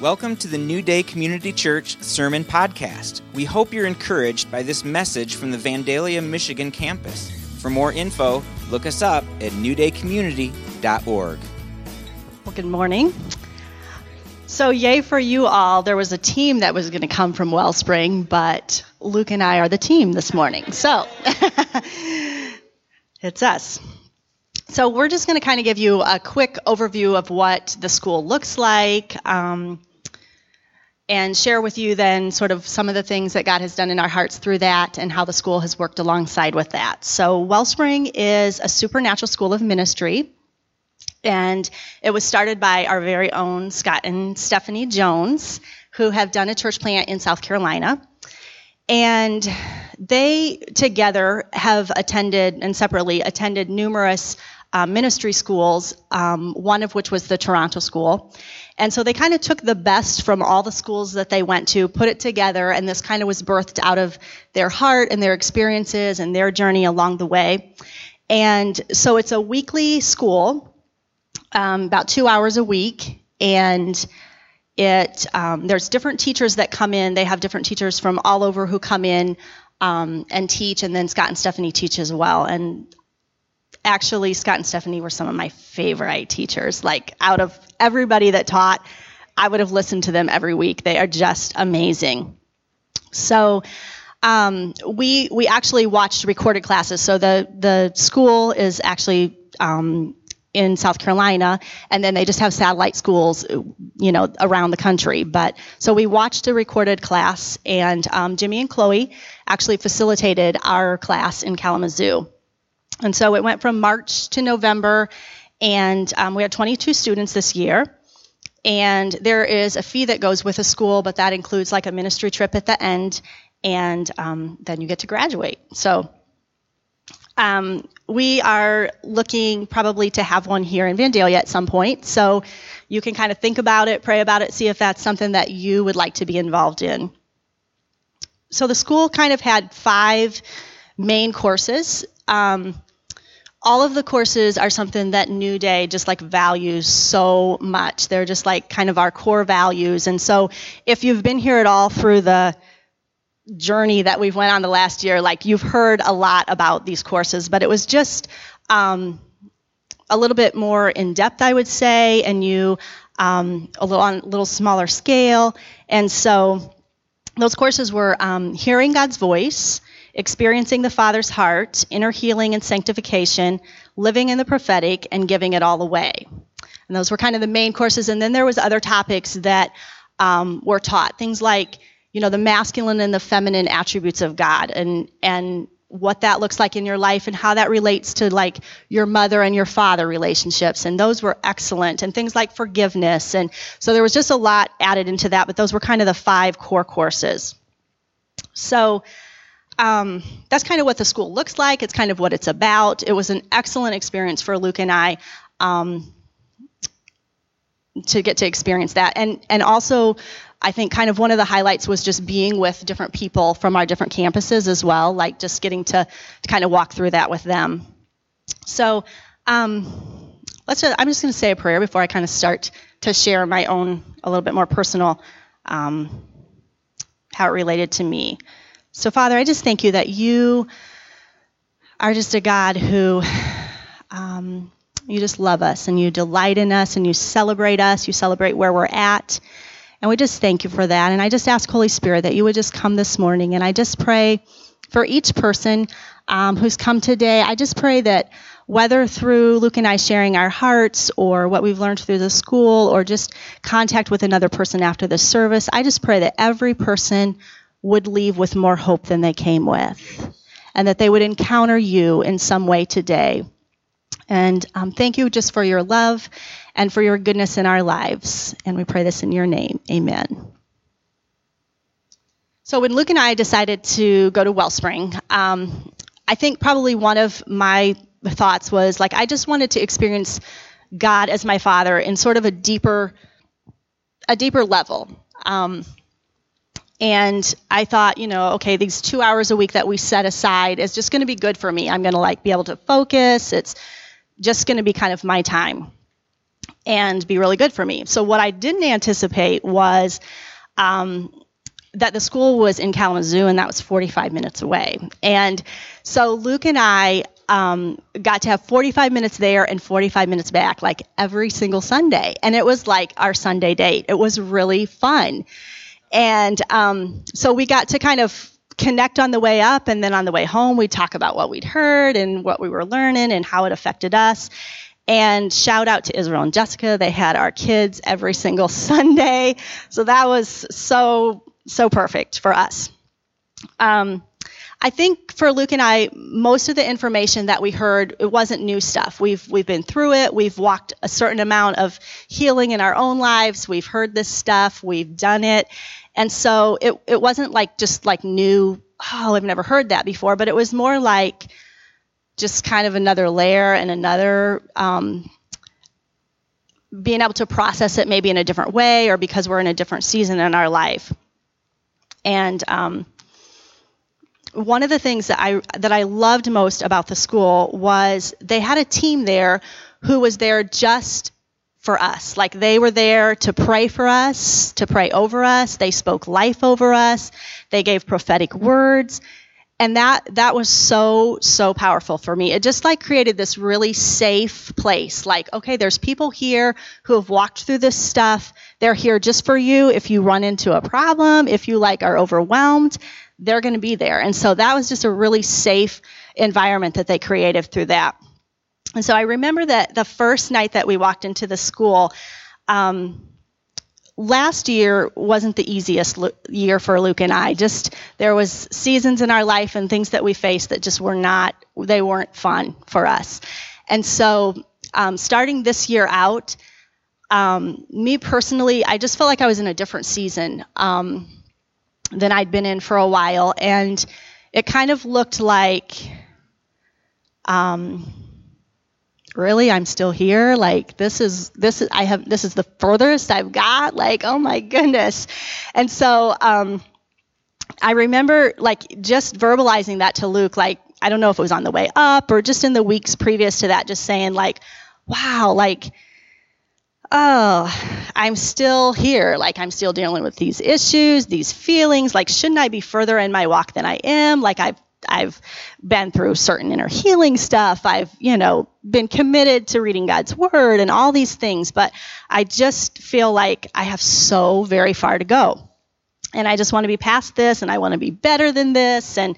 Welcome to the New Day Community Church Sermon Podcast. We hope you're encouraged by this message from the Vandalia, Michigan campus. For more info, look us up at newdaycommunity.org. Well, good morning. So, yay for you all. There was a team that was going to come from Wellspring, but Luke and I are the team this morning. So, it's us. So, we're just going to kind of give you a quick overview of what the school looks like. Um, and share with you then sort of some of the things that God has done in our hearts through that and how the school has worked alongside with that. So, Wellspring is a supernatural school of ministry, and it was started by our very own Scott and Stephanie Jones, who have done a church plant in South Carolina. And they together have attended and separately attended numerous uh, ministry schools, um, one of which was the Toronto School. And so they kind of took the best from all the schools that they went to, put it together, and this kind of was birthed out of their heart and their experiences and their journey along the way. And so it's a weekly school, um, about two hours a week, and it um, there's different teachers that come in. They have different teachers from all over who come in um, and teach, and then Scott and Stephanie teach as well. And actually, Scott and Stephanie were some of my favorite teachers. Like, out of everybody that taught, I would have listened to them every week. They are just amazing. So, um, we we actually watched recorded classes. So the the school is actually um, in South Carolina, and then they just have satellite schools, you know, around the country. But so we watched a recorded class, and um, Jimmy and Chloe actually facilitated our class in Kalamazoo. And so it went from March to November, and um, we had 22 students this year. And there is a fee that goes with the school, but that includes like a ministry trip at the end, and um, then you get to graduate. So um, we are looking probably to have one here in Vandalia at some point. So you can kind of think about it, pray about it, see if that's something that you would like to be involved in. So the school kind of had five main courses. Um, all of the courses are something that New Day just like values so much. They're just like kind of our core values. And so if you've been here at all through the journey that we've went on the last year, like you've heard a lot about these courses, but it was just um, a little bit more in depth, I would say, and you um, a little on a little smaller scale. And so those courses were um, hearing God's voice experiencing the Father's heart, inner healing and sanctification, living in the prophetic, and giving it all away. And those were kind of the main courses. And then there was other topics that um, were taught, things like you know the masculine and the feminine attributes of God, and and what that looks like in your life and how that relates to like your mother and your father relationships. And those were excellent. And things like forgiveness. And so there was just a lot added into that but those were kind of the five core courses. So um, that's kind of what the school looks like. It's kind of what it's about. It was an excellent experience for Luke and I um, to get to experience that, and and also. I think kind of one of the highlights was just being with different people from our different campuses as well, like just getting to, to kind of walk through that with them. So um, let's. Just, I'm just going to say a prayer before I kind of start to share my own a little bit more personal um, how it related to me. So, Father, I just thank you that you are just a God who um, you just love us and you delight in us and you celebrate us. You celebrate where we're at. And we just thank you for that. And I just ask, Holy Spirit, that you would just come this morning. And I just pray for each person um, who's come today. I just pray that whether through Luke and I sharing our hearts or what we've learned through the school or just contact with another person after the service, I just pray that every person would leave with more hope than they came with, and that they would encounter you in some way today. And um, thank you just for your love and for your goodness in our lives. And we pray this in your name. Amen. So, when Luke and I decided to go to Wellspring, um, I think probably one of my thoughts was like, I just wanted to experience God as my father in sort of a deeper, a deeper level. Um, and I thought, you know, okay, these two hours a week that we set aside is just going to be good for me. I'm going to like be able to focus. It's just going to be kind of my time. and be really good for me. So what I didn't anticipate was um, that the school was in Kalamazoo and that was 45 minutes away. And so Luke and I um, got to have 45 minutes there and 45 minutes back, like every single Sunday. And it was like our Sunday date. It was really fun. And um, so we got to kind of connect on the way up, and then on the way home, we'd talk about what we'd heard and what we were learning and how it affected us. And shout out to Israel and Jessica. They had our kids every single Sunday. So that was so, so perfect for us. Um, I think for Luke and I, most of the information that we heard, it wasn't new stuff. We've we've been through it. We've walked a certain amount of healing in our own lives. We've heard this stuff. We've done it, and so it it wasn't like just like new. Oh, I've never heard that before. But it was more like just kind of another layer and another. Um, being able to process it maybe in a different way or because we're in a different season in our life. And um, one of the things that I that I loved most about the school was they had a team there who was there just for us. Like they were there to pray for us, to pray over us. They spoke life over us. They gave prophetic words. And that that was so so powerful for me. It just like created this really safe place. Like, okay, there's people here who have walked through this stuff. They're here just for you if you run into a problem, if you like are overwhelmed they're going to be there. And so that was just a really safe environment that they created through that. And so I remember that the first night that we walked into the school, um, last year wasn't the easiest year for Luke and I. Just there was seasons in our life and things that we faced that just were not they weren't fun for us. And so um, starting this year out, um, me personally, I just felt like I was in a different season. Um, than I'd been in for a while, and it kind of looked like, um, really, I'm still here. Like this is this is I have this is the furthest I've got. Like oh my goodness, and so um, I remember like just verbalizing that to Luke. Like I don't know if it was on the way up or just in the weeks previous to that, just saying like, wow, like oh, I'm still here. Like, I'm still dealing with these issues, these feelings. Like, shouldn't I be further in my walk than I am? Like, I've I've been through certain inner healing stuff. I've, you know, been committed to reading God's word and all these things, but I just feel like I have so very far to go. And I just want to be past this and I want to be better than this. And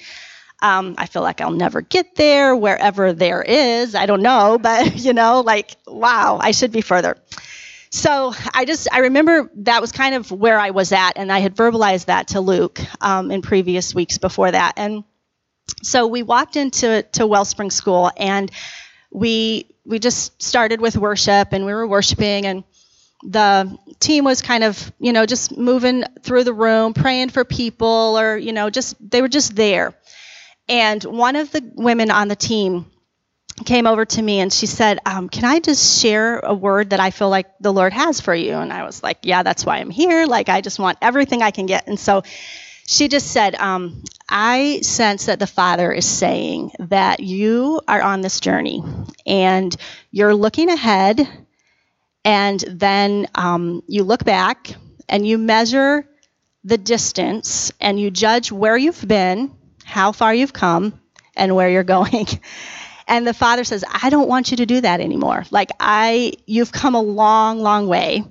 um, I feel like I'll never get there wherever there is. I don't know, but, you know, like, wow, I should be further. So I just I remember that was kind of where I was at, and I had verbalized that to Luke um, in previous weeks before that. And so we walked into to Wellspring School, and we we just started with worship, and we were worshiping, and the team was kind of you know just moving through the room, praying for people, or you know just they were just there. And one of the women on the team came over to me and she said, um, Can I just share a word that I feel like the Lord has for you? And I was like, Yeah, that's why I'm here. Like, I just want everything I can get. And so she just said, um, I sense that the Father is saying that you are on this journey and you're looking ahead, and then um, you look back and you measure the distance and you judge where you've been, how far you've come, and where you're going. And the father says, I don't want you to do that anymore. Like, I, you've come a long, long way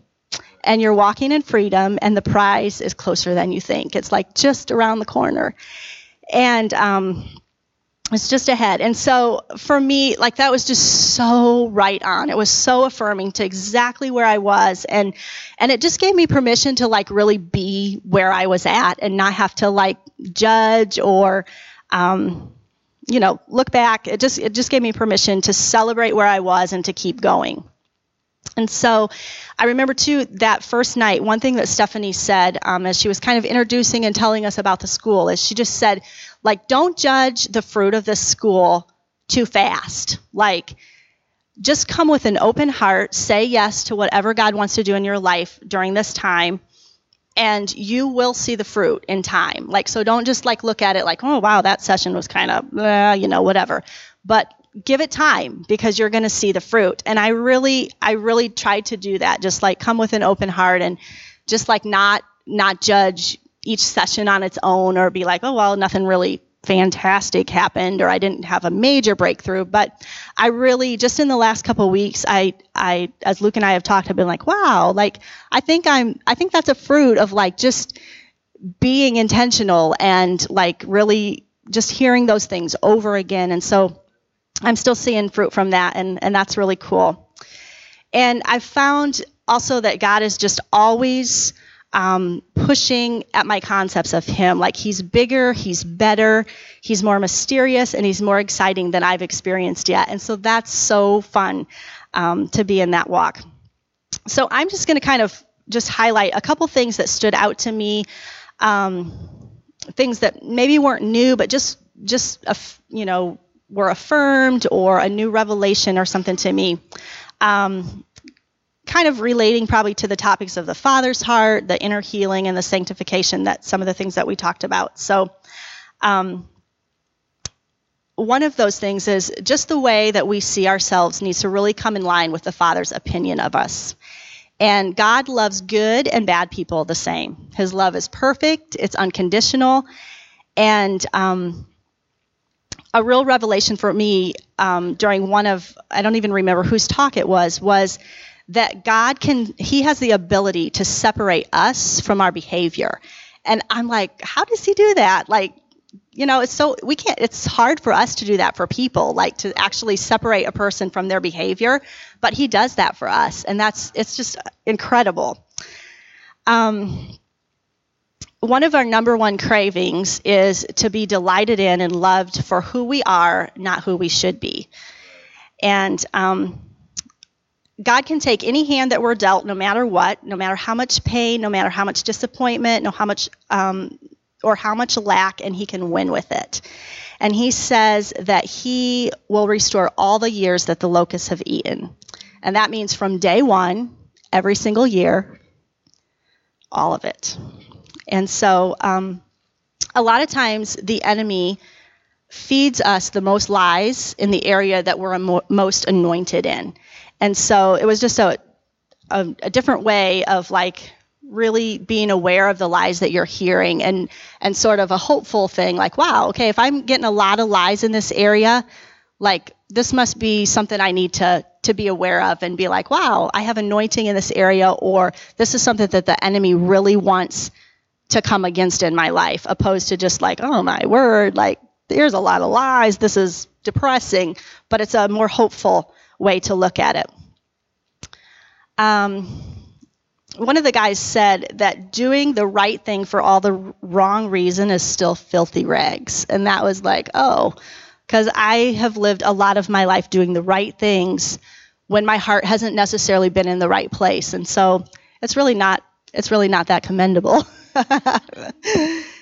and you're walking in freedom and the prize is closer than you think. It's like just around the corner. And, um, it's just ahead. And so for me, like that was just so right on. It was so affirming to exactly where I was. And, and it just gave me permission to like really be where I was at and not have to like judge or, um, you know, look back. It just it just gave me permission to celebrate where I was and to keep going. And so I remember too that first night, one thing that Stephanie said um, as she was kind of introducing and telling us about the school is she just said, like, don't judge the fruit of this school too fast. Like, just come with an open heart, say yes to whatever God wants to do in your life during this time, and you will see the fruit in time. Like, so don't just like look at it like, oh, wow, that session was kind of, uh, you know, whatever. But give it time because you're going to see the fruit. And I really, I really tried to do that. Just like come with an open heart and just like not, not judge each session on its own or be like, oh, well, nothing really fantastic happened or I didn't have a major breakthrough. But I really, just in the last couple weeks, I, I, as Luke and I have talked, have been like, wow, like I think I'm, I think that's a fruit of like just being intentional and like really just hearing those things over again. And so I'm still seeing fruit from that, and, and that's really cool. And I've found also that God is just always um, pushing at my concepts of Him. Like He's bigger, He's better, He's more mysterious, and He's more exciting than I've experienced yet. And so that's so fun um, to be in that walk. So I'm just going to kind of just highlight a couple things that stood out to me. Um, things that maybe weren't new, but just just you know were affirmed or a new revelation or something to me. Um, kind of relating probably to the topics of the Father's heart, the inner healing, and the sanctification, that some of the things that we talked about. So, um, one of those things is just the way that we see ourselves needs to really come in line with the Father's opinion of us. And God loves good and bad people the same. His love is perfect, it's unconditional. And um, a real revelation for me um, during one of, I don't even remember whose talk it was, was that God can, He has the ability to separate us from our behavior. And I'm like, how does He do that? Like, you know, it's so, we can't, it's hard for us to do that for people, like to actually separate a person from their behavior. But He does that for us. And that's, it's just incredible. Um, one of our number one cravings is to be delighted in and loved for who we are, not who we should be. And um, God can take any hand that we're dealt, no matter what, no matter how much pain, no matter how much disappointment, no how much um, or how much lack, and He can win with it. And He says that He will restore all the years that the locusts have eaten, and that means from day one, every single year, all of it. And so, um, a lot of times, the enemy feeds us the most lies in the area that we're most anointed in. And so, it was just a, a, a different way of like really being aware of the lies that you're hearing and and sort of a hopeful thing like wow okay if i'm getting a lot of lies in this area like this must be something i need to to be aware of and be like wow i have anointing in this area or this is something that the enemy really wants to come against in my life, opposed to just like, oh my word, like there's a lot of lies, this is depressing, but it's a more hopeful way to look at it. Um, one of the guys said that doing the right thing for all the wrong reason is still filthy rags. And that was like, oh, because I have lived a lot of my life doing the right things when my heart hasn't necessarily been in the right place. And so it's really not it's really not that commendable.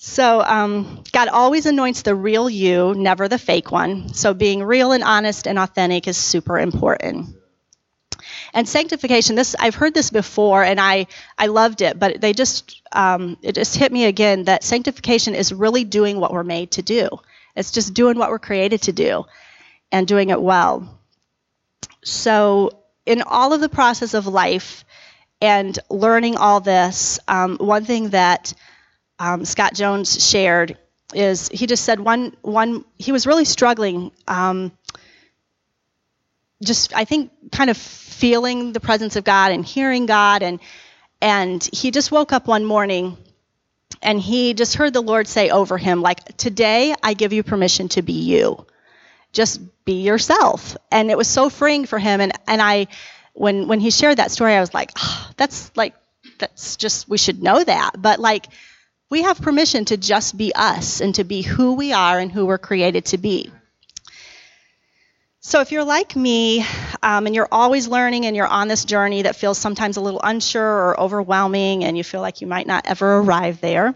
so um, God always anoints the real you, never the fake one. So being real and honest and authentic is super important. And sanctification, this I've heard this before, and I I loved it, but they just um, it just hit me again that sanctification is really doing what we're made to do. It's just doing what we're created to do, and doing it well. So in all of the process of life, and learning all this, um, one thing that um, Scott Jones shared is he just said one one he was really struggling, um, just I think kind of feeling the presence of God and hearing God and and he just woke up one morning and he just heard the Lord say over him like today I give you permission to be you. Just be yourself. And it was so freeing for him and and I when when he shared that story, I was like, oh, that's like that's just we should know that. But like we have permission to just be us and to be who we are and who we're created to be. So if you're like me um, and you're always learning and you're on this journey that feels sometimes a little unsure or overwhelming and you feel like you might not ever arrive there,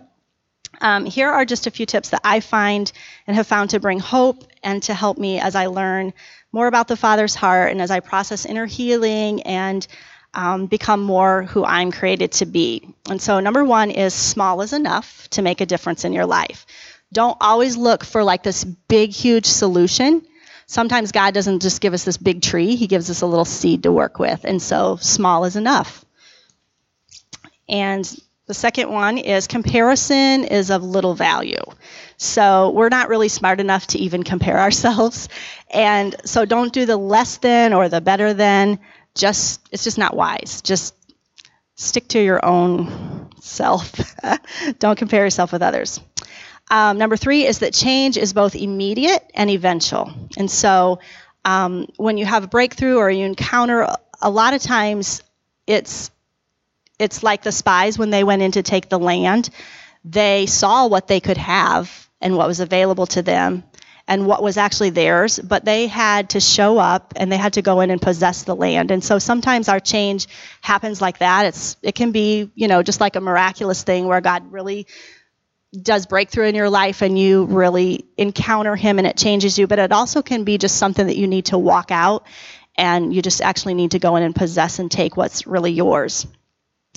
um, here are just a few tips that I find and have found to bring hope and to help me as I learn more about the Father's heart and as I process inner healing and um, become more who I'm created to be. And so, number one is small is enough to make a difference in your life. Don't always look for like this big, huge solution. sometimes God doesn't just give us this big tree, He gives us a little seed to work with. And so small is enough. And the second one is comparison is of little value. So we're not really smart enough to even compare ourselves. And so don't do the less than or the better than. Just it's just not wise. Just stick to your own self. don't compare yourself with others. Um, number three is that change is both immediate and eventual. And so um, when you have a breakthrough or you encounter, a lot of times it's it's like the spies when they went in to take the land. They saw what they could have and what was available to them and what was actually theirs, but they had to show up and they had to go in and possess the land. And so sometimes our change happens like that. It's it can be, you know, just like a miraculous thing where God really does breakthrough in your life and you really encounter him and it changes you, but it also can be just something that you need to walk out and you just actually need to go in and possess and take what's really yours.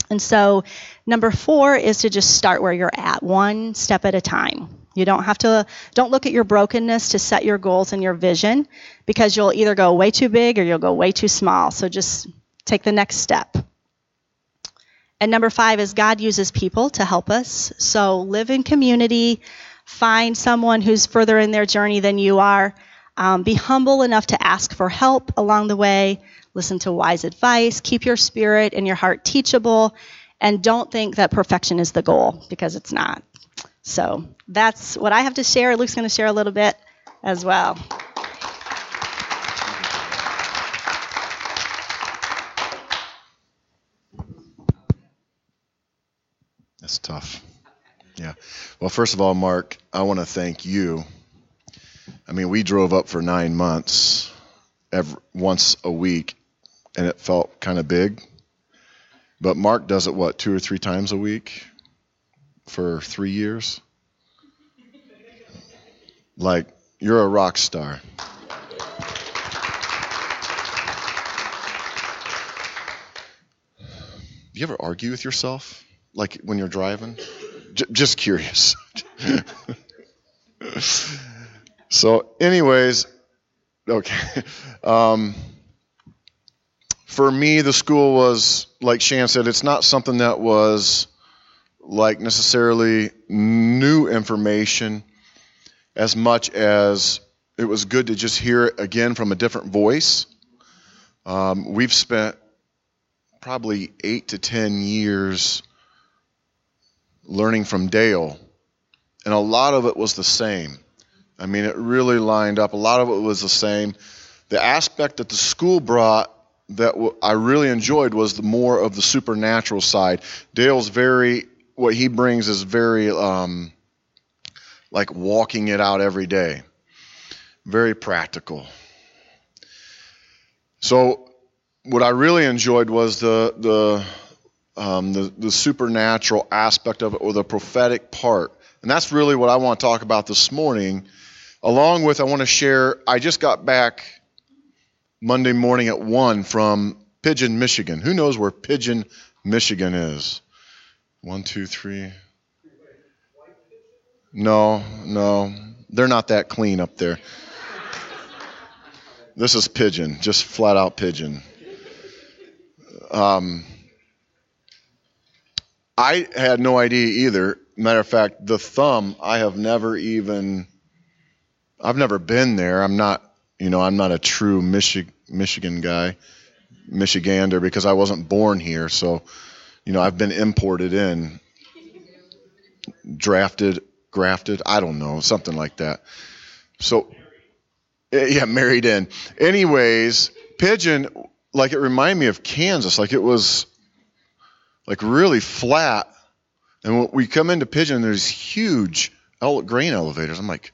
And so, number four is to just start where you're at, one step at a time. You don't have to, don't look at your brokenness to set your goals and your vision because you'll either go way too big or you'll go way too small. So, just take the next step. And number five is God uses people to help us. So live in community, find someone who's further in their journey than you are. Um, be humble enough to ask for help along the way. Listen to wise advice. Keep your spirit and your heart teachable. And don't think that perfection is the goal because it's not. So that's what I have to share. Luke's going to share a little bit as well. That's tough. Yeah. Well, first of all, Mark, I want to thank you. I mean, we drove up for nine months, every, once a week, and it felt kind of big. But Mark does it what two or three times a week for three years. Like you're a rock star. Do you ever argue with yourself? like when you're driving? J- just curious. so, anyways, okay. Um, for me, the school was, like Shan said, it's not something that was like necessarily new information as much as it was good to just hear it again from a different voice. Um, we've spent probably eight to ten years learning from Dale, and a lot of it was the same. I mean, it really lined up. A lot of it was the same. The aspect that the school brought that I really enjoyed was the more of the supernatural side. Dale's very, what he brings is very um, like walking it out every day, very practical. So, what I really enjoyed was the the um, the, the supernatural aspect of it or the prophetic part. And that's really what I want to talk about this morning. Along with, I want to share, I just got back Monday morning at 1 from Pigeon, Michigan. Who knows where Pigeon, Michigan is? One, two, three. No, no. They're not that clean up there. This is Pigeon, just flat out Pigeon. Um, I had no idea either. Matter of fact, the thumb, I have never even, I've never been there. I'm not, you know, I'm not a true Michi- Michigan guy, Michigander, because I wasn't born here. So, you know, I've been imported in, drafted, grafted, I don't know, something like that. So, eh, yeah, married in. Anyways, Pigeon, like it reminded me of Kansas. Like it was like really flat. And we come into Pigeon, there's huge grain elevators. I'm like,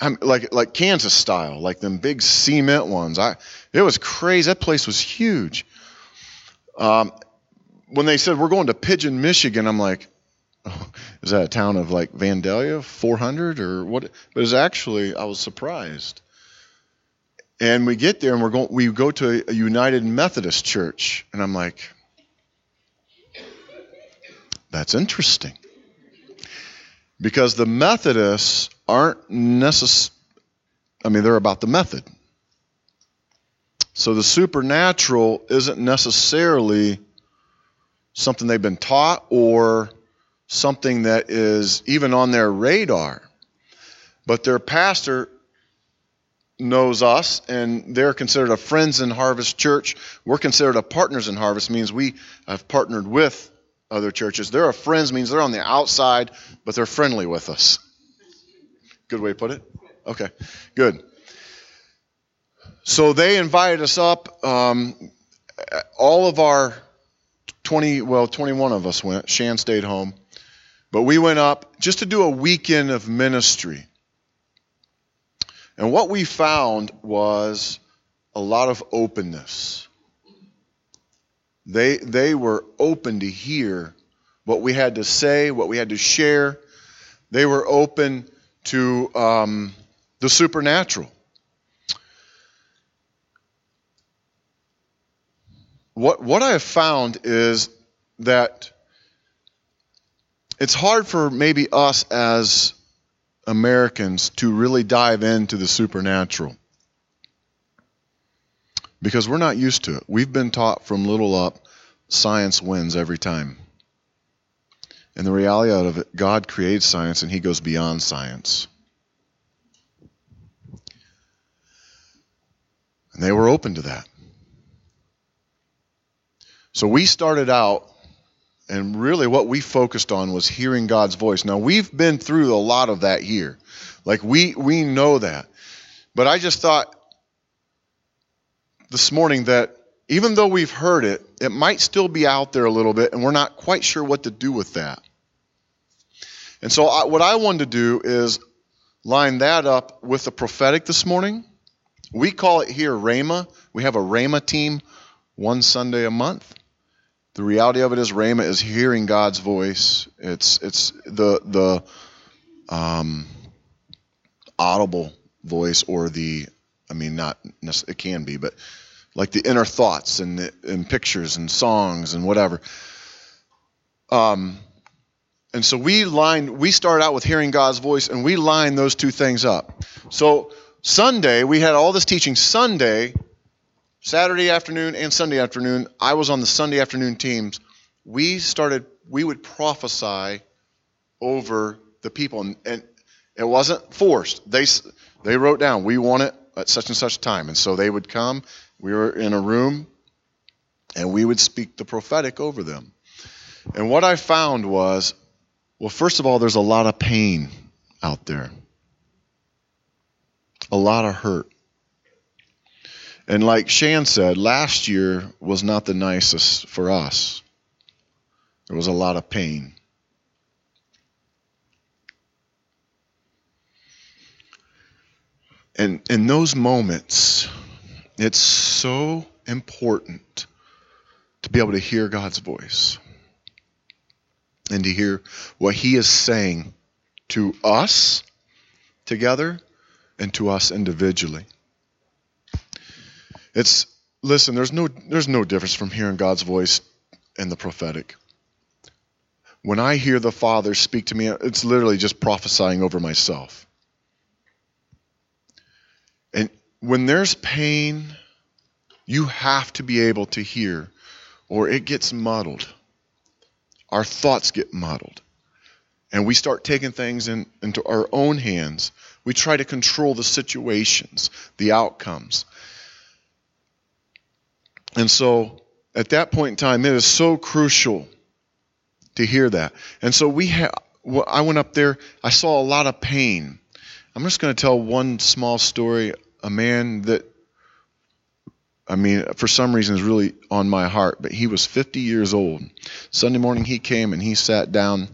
I'm like like Kansas style, like them big cement ones. I it was crazy. That place was huge. Um, when they said we're going to Pigeon, Michigan, I'm like, oh, is that a town of like Vandalia, 400 or what? But it's actually I was surprised. And we get there and we're going. We go to a United Methodist church, and I'm like, that's interesting. Because the Methodists aren't necessarily, I mean, they're about the method. So the supernatural isn't necessarily something they've been taught or something that is even on their radar. But their pastor knows us and they're considered a friends in Harvest Church. We're considered a partners in Harvest means we have partnered with other churches. They're a friends means they're on the outside, but they're friendly with us. Good way to put it? Okay, good. So they invited us up. Um, all of our 20, well, 21 of us went. Shan stayed home. But we went up just to do a weekend of ministry. And what we found was a lot of openness. They, they were open to hear what we had to say, what we had to share. They were open to um, the supernatural. What, what I have found is that it's hard for maybe us as Americans to really dive into the supernatural because we're not used to it. We've been taught from little up science wins every time. And the reality of it, God creates science and He goes beyond science. And they were open to that. So we started out and really, what we focused on was hearing God's voice. Now, we've been through a lot of that here. Like, we, we know that. But I just thought this morning that even though we've heard it, it might still be out there a little bit, and we're not quite sure what to do with that. And so, I, what I wanted to do is line that up with the prophetic this morning. We call it here Rhema. We have a Rhema team one Sunday a month the reality of it is Rhema is hearing God's voice. It's it's the the um, audible voice or the I mean not it can be, but like the inner thoughts and and pictures and songs and whatever. Um, and so we line we start out with hearing God's voice and we line those two things up. So Sunday we had all this teaching. Sunday Saturday afternoon and Sunday afternoon, I was on the Sunday afternoon teams. We started, we would prophesy over the people, and, and it wasn't forced. They they wrote down, we want it at such and such time, and so they would come. We were in a room, and we would speak the prophetic over them. And what I found was, well, first of all, there's a lot of pain out there, a lot of hurt. And like Shan said, last year was not the nicest for us. There was a lot of pain. And in those moments, it's so important to be able to hear God's voice and to hear what He is saying to us together and to us individually. It's listen, there's no there's no difference from hearing God's voice and the prophetic. When I hear the Father speak to me, it's literally just prophesying over myself. And when there's pain, you have to be able to hear, or it gets muddled. Our thoughts get muddled. And we start taking things in, into our own hands. We try to control the situations, the outcomes. And so at that point in time, it is so crucial to hear that. And so we have. I went up there. I saw a lot of pain. I'm just going to tell one small story. A man that, I mean, for some reason is really on my heart. But he was 50 years old. Sunday morning he came and he sat down.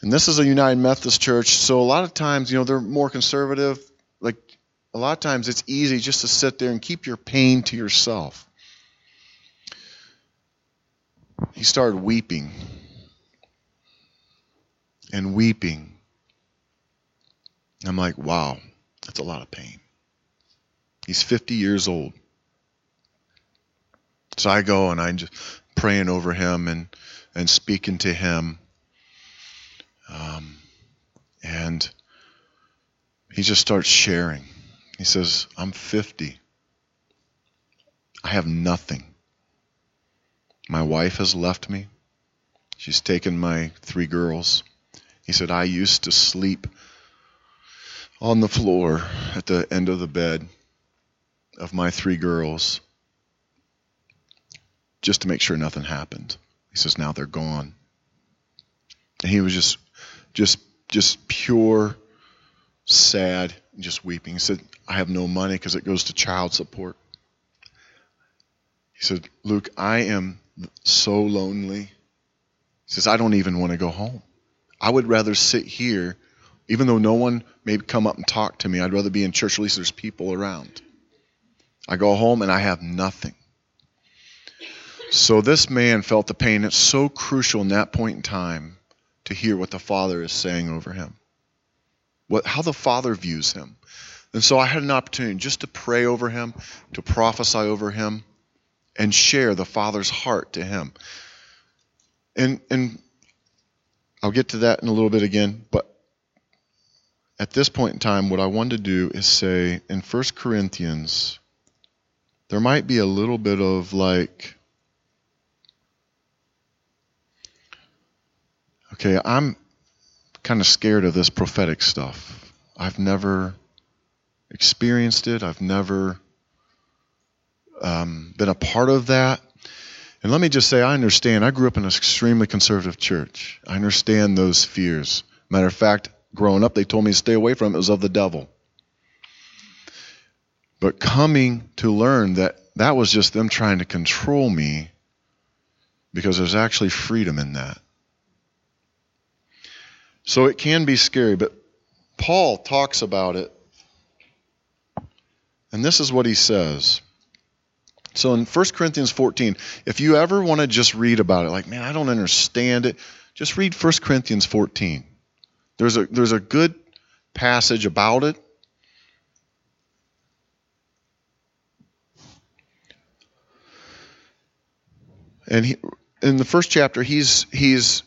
And this is a United Methodist church, so a lot of times, you know, they're more conservative. Like a lot of times, it's easy just to sit there and keep your pain to yourself he started weeping and weeping. I'm like, wow, that's a lot of pain. He's 50 years old. So I go and I'm just praying over him and, and speaking to him. Um, and he just starts sharing He says, I'm 50. I have nothing. My wife has left me. She's taken my three girls. He said, I used to sleep on the floor at the end of the bed of my three girls just to make sure nothing happened. He says, now they're gone. And he was just, just, just pure, sad, just weeping. He said, I have no money because it goes to child support. He said, Luke, I am so lonely. He says, I don't even want to go home. I would rather sit here, even though no one may come up and talk to me. I'd rather be in church. At least there's people around. I go home and I have nothing. So this man felt the pain. It's so crucial in that point in time to hear what the Father is saying over him, what, how the Father views him. And so I had an opportunity just to pray over him, to prophesy over him, and share the Father's heart to him. And, and I'll get to that in a little bit again, but at this point in time, what I want to do is say in 1 Corinthians, there might be a little bit of like, okay, I'm kind of scared of this prophetic stuff. I've never experienced it, I've never um, been a part of that. And let me just say, I understand. I grew up in an extremely conservative church. I understand those fears. Matter of fact, growing up, they told me to stay away from it. It was of the devil. But coming to learn that that was just them trying to control me because there's actually freedom in that. So it can be scary, but Paul talks about it. And this is what he says. So in 1 Corinthians 14, if you ever want to just read about it, like, man, I don't understand it, just read 1 Corinthians 14. There's a, there's a good passage about it. And he, in the first chapter, he's, he's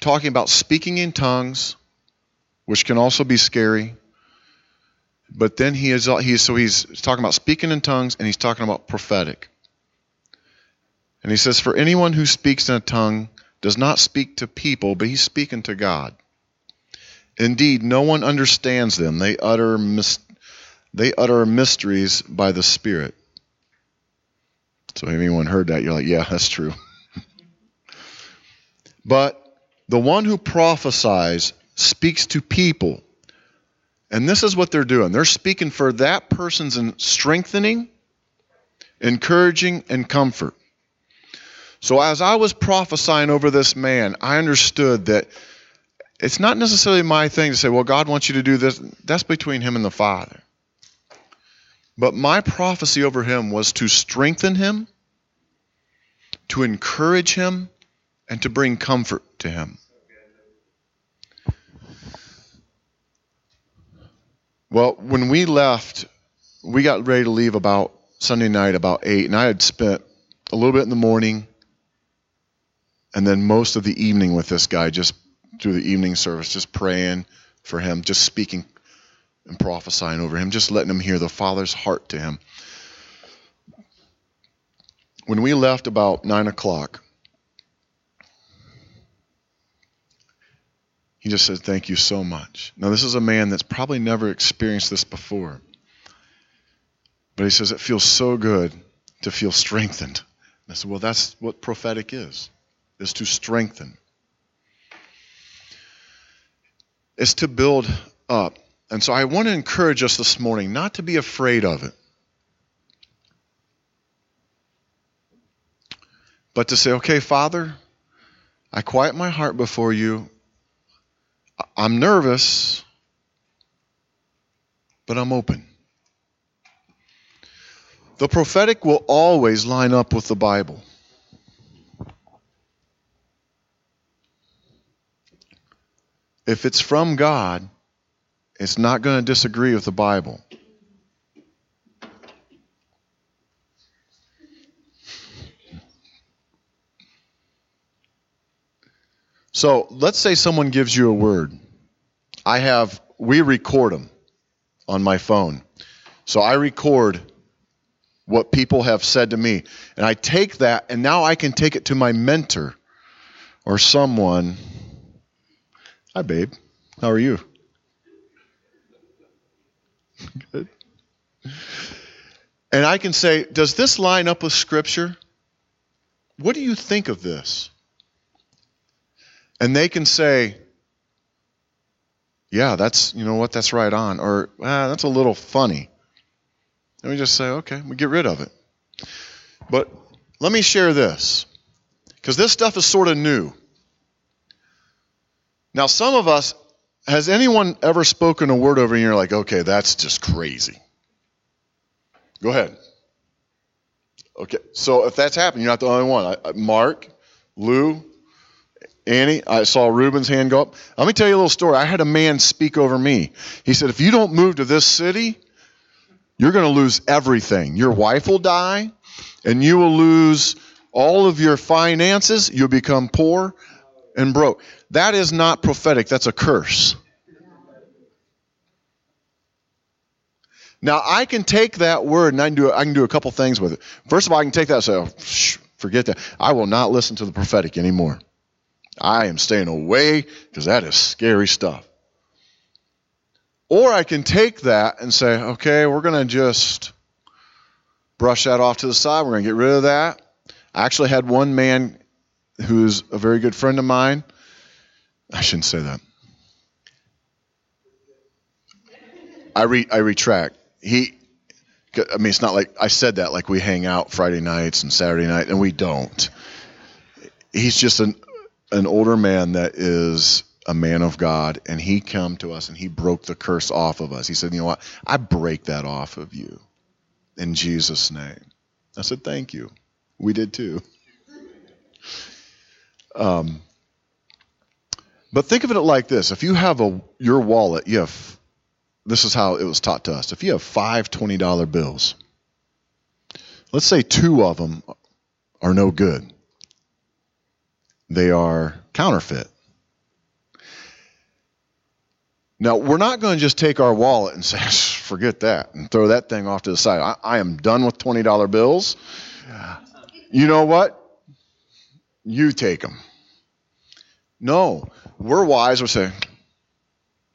talking about speaking in tongues, which can also be scary. But then he is he's so he's talking about speaking in tongues and he's talking about prophetic. And he says, For anyone who speaks in a tongue does not speak to people, but he's speaking to God. Indeed, no one understands them. They utter mis- they utter mysteries by the Spirit. So, if anyone heard that, you're like, yeah, that's true. but the one who prophesies speaks to people and this is what they're doing. They're speaking for that person's strengthening, encouraging, and comfort. So as I was prophesying over this man, I understood that it's not necessarily my thing to say, well, God wants you to do this. That's between him and the Father. But my prophecy over him was to strengthen him, to encourage him, and to bring comfort to him. Well, when we left, we got ready to leave about Sunday night about 8, and I had spent a little bit in the morning and then most of the evening with this guy, just through the evening service, just praying for him, just speaking and prophesying over him, just letting him hear the Father's heart to him. When we left about 9 o'clock, He just said, Thank you so much. Now, this is a man that's probably never experienced this before. But he says, It feels so good to feel strengthened. And I said, Well, that's what prophetic is, is to strengthen. It's to build up. And so I want to encourage us this morning not to be afraid of it. But to say, okay, Father, I quiet my heart before you. I'm nervous, but I'm open. The prophetic will always line up with the Bible. If it's from God, it's not going to disagree with the Bible. So let's say someone gives you a word. I have, we record them on my phone. So I record what people have said to me. And I take that, and now I can take it to my mentor or someone. Hi, babe. How are you? Good. And I can say, Does this line up with Scripture? What do you think of this? And they can say, Yeah, that's, you know what, that's right on. Or, ah, that's a little funny. And we just say, Okay, we get rid of it. But let me share this, because this stuff is sort of new. Now, some of us, has anyone ever spoken a word over and you're like, okay, that's just crazy? Go ahead. Okay, so if that's happened, you're not the only one. Mark, Lou, Annie, I saw Ruben's hand go up. Let me tell you a little story. I had a man speak over me. He said, if you don't move to this city, you're going to lose everything. Your wife will die, and you will lose all of your finances. You'll become poor and broke. That is not prophetic, that's a curse. Now, I can take that word and I can do, I can do a couple things with it. First of all, I can take that and say, oh, forget that. I will not listen to the prophetic anymore. I am staying away because that is scary stuff. Or I can take that and say, okay, we're going to just brush that off to the side. We're going to get rid of that. I actually had one man who's a very good friend of mine. I shouldn't say that. I re, I retract. He, I mean, it's not like I said that like we hang out Friday nights and Saturday night, and we don't. He's just an an older man that is a man of God, and he come to us and he broke the curse off of us. He said, "You know what? I break that off of you, in Jesus' name." I said, "Thank you." We did too. Um, but think of it like this: if you have a your wallet, you have this is how it was taught to us. If you have five $20 bills, let's say two of them are no good. They are counterfeit. Now, we're not going to just take our wallet and say, forget that, and throw that thing off to the side. I, I am done with $20 bills. You know what? You take them. No, we're wise. We say,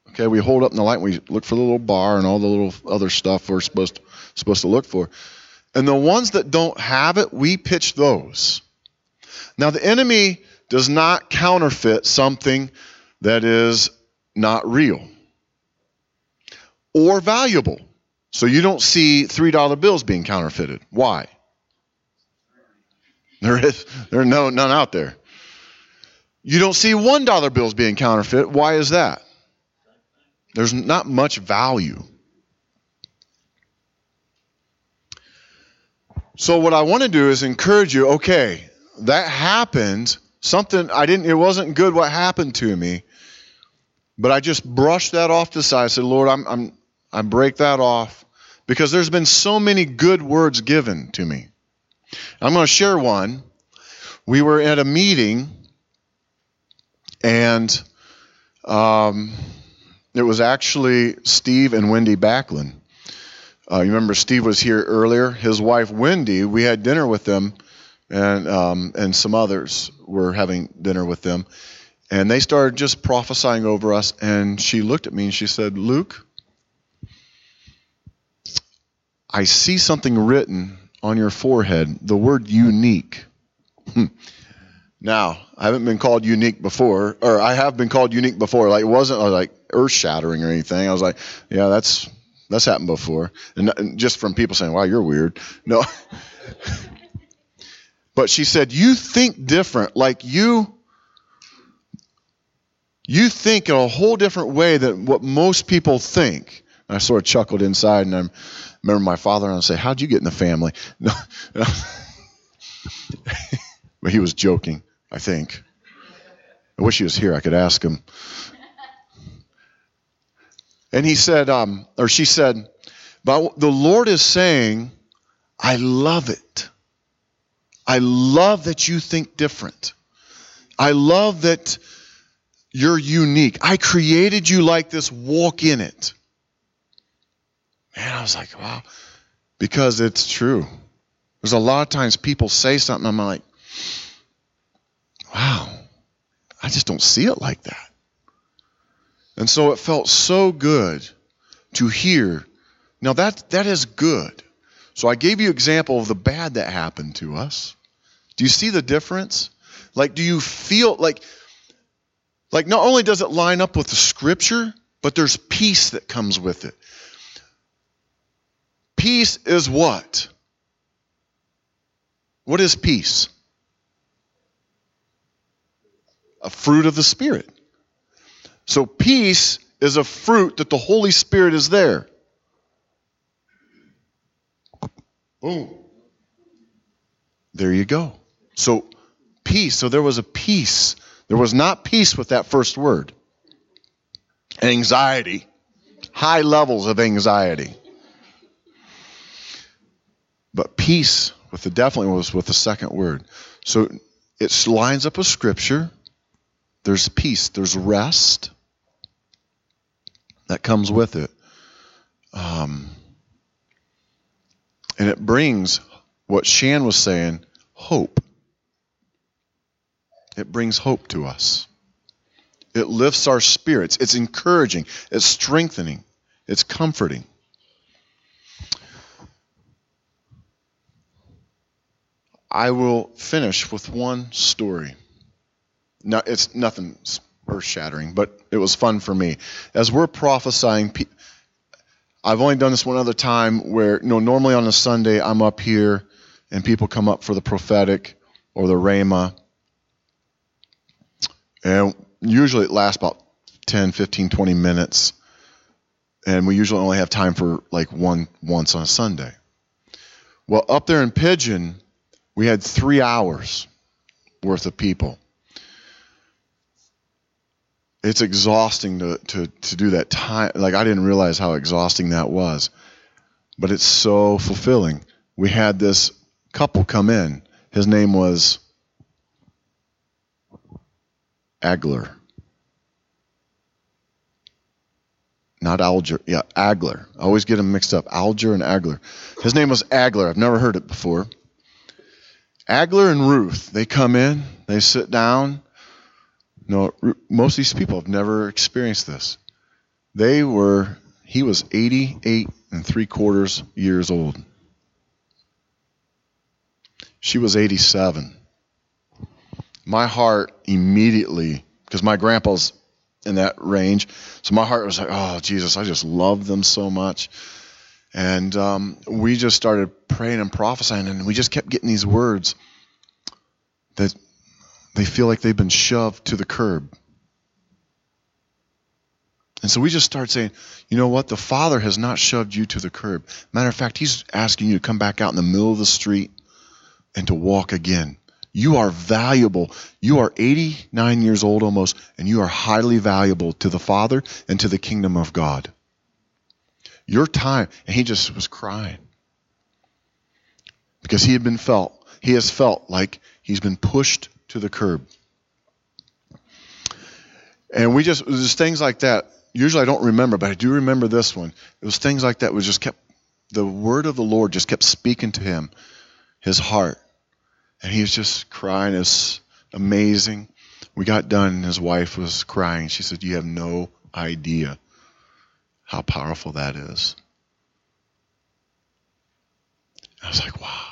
okay, we hold up in the light. We look for the little bar and all the little other stuff we're supposed to, supposed to look for. And the ones that don't have it, we pitch those. Now, the enemy does not counterfeit something that is not real or valuable. So you don't see $3 bills being counterfeited. Why? There is there are no none out there. You don't see $1 bills being counterfeit. Why is that? There's not much value. So what I want to do is encourage you, okay, that happened. Something I didn't it wasn't good what happened to me. But I just brushed that off to the side. I said, Lord, I'm I'm I break that off because there's been so many good words given to me. I'm going to share one. We were at a meeting and um, it was actually Steve and Wendy Backlund. Uh, you remember Steve was here earlier. His wife Wendy, we had dinner with them, and um, and some others were having dinner with them, and they started just prophesying over us. And she looked at me and she said, "Luke, I see something written on your forehead. The word unique." Now, I haven't been called unique before, or I have been called unique before. Like it wasn't like earth shattering or anything. I was like, yeah, that's that's happened before, and just from people saying, "Wow, you're weird." No, but she said, "You think different. Like you." You think in a whole different way than what most people think. And I sort of chuckled inside, and I remember my father and I say, "How'd you get in the family?" No, but he was joking. I think. I wish he was here. I could ask him. And he said, um, or she said, but the Lord is saying, I love it. I love that you think different. I love that you're unique. I created you like this. Walk in it. Man, I was like, wow. Because it's true. There's a lot of times people say something, I'm like, wow, I just don't see it like that. And so it felt so good to hear. Now that that is good. So I gave you example of the bad that happened to us. Do you see the difference? Like do you feel like like not only does it line up with the scripture, but there's peace that comes with it. Peace is what? What is peace? A fruit of the Spirit. So peace is a fruit that the Holy Spirit is there. Boom. There you go. So peace. So there was a peace. There was not peace with that first word. Anxiety. High levels of anxiety. But peace with the definitely was with the second word. So it lines up with scripture. There's peace, there's rest that comes with it. Um, and it brings what Shan was saying hope. It brings hope to us. It lifts our spirits. It's encouraging. It's strengthening. It's comforting. I will finish with one story. No, it's nothing earth shattering, but it was fun for me. As we're prophesying, I've only done this one other time where, you know, normally on a Sunday I'm up here and people come up for the prophetic or the Rhema. And usually it lasts about 10, 15, 20 minutes. And we usually only have time for like one once on a Sunday. Well, up there in Pigeon, we had three hours worth of people. It's exhausting to, to, to do that time. Like, I didn't realize how exhausting that was. But it's so fulfilling. We had this couple come in. His name was Agler. Not Alger. Yeah, Agler. I always get them mixed up. Alger and Agler. His name was Agler. I've never heard it before. Agler and Ruth, they come in, they sit down. No, most of these people have never experienced this. They were, he was 88 and three quarters years old. She was 87. My heart immediately, because my grandpa's in that range, so my heart was like, oh, Jesus, I just love them so much. And um, we just started praying and prophesying, and we just kept getting these words that they feel like they've been shoved to the curb. And so we just start saying, you know what? The Father has not shoved you to the curb. Matter of fact, He's asking you to come back out in the middle of the street and to walk again. You are valuable. You are 89 years old almost, and you are highly valuable to the Father and to the kingdom of God. Your time. And he just was crying. Because he had been felt, he has felt like he's been pushed to the curb. And we just, it was just things like that. Usually I don't remember, but I do remember this one. It was things like that was just kept, the word of the Lord just kept speaking to him, his heart. And he was just crying. It's amazing. We got done, and his wife was crying. She said, You have no idea how powerful that is. I was like, wow.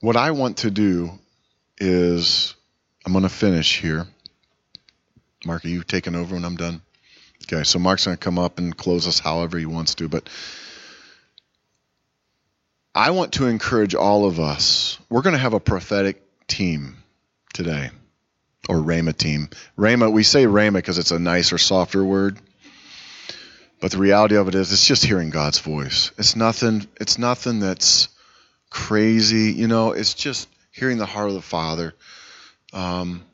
What I want to do is, I'm going to finish here. Mark, are you taking over when I'm done? Okay, so Mark's going to come up and close us however he wants to, but I want to encourage all of us. We're going to have a prophetic team today, or Rhema team. Rhema, we say Rhema because it's a nicer, softer word. But the reality of it is, it's just hearing God's voice. It's nothing. It's nothing that's crazy. You know, it's just hearing the heart of the Father. Um,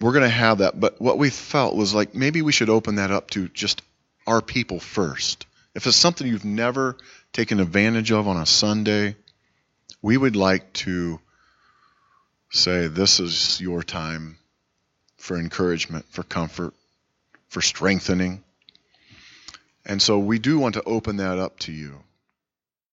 we're going to have that. But what we felt was like maybe we should open that up to just our people first if it's something you've never taken advantage of on a Sunday, we would like to say, This is your time for encouragement, for comfort, for strengthening. And so we do want to open that up to you.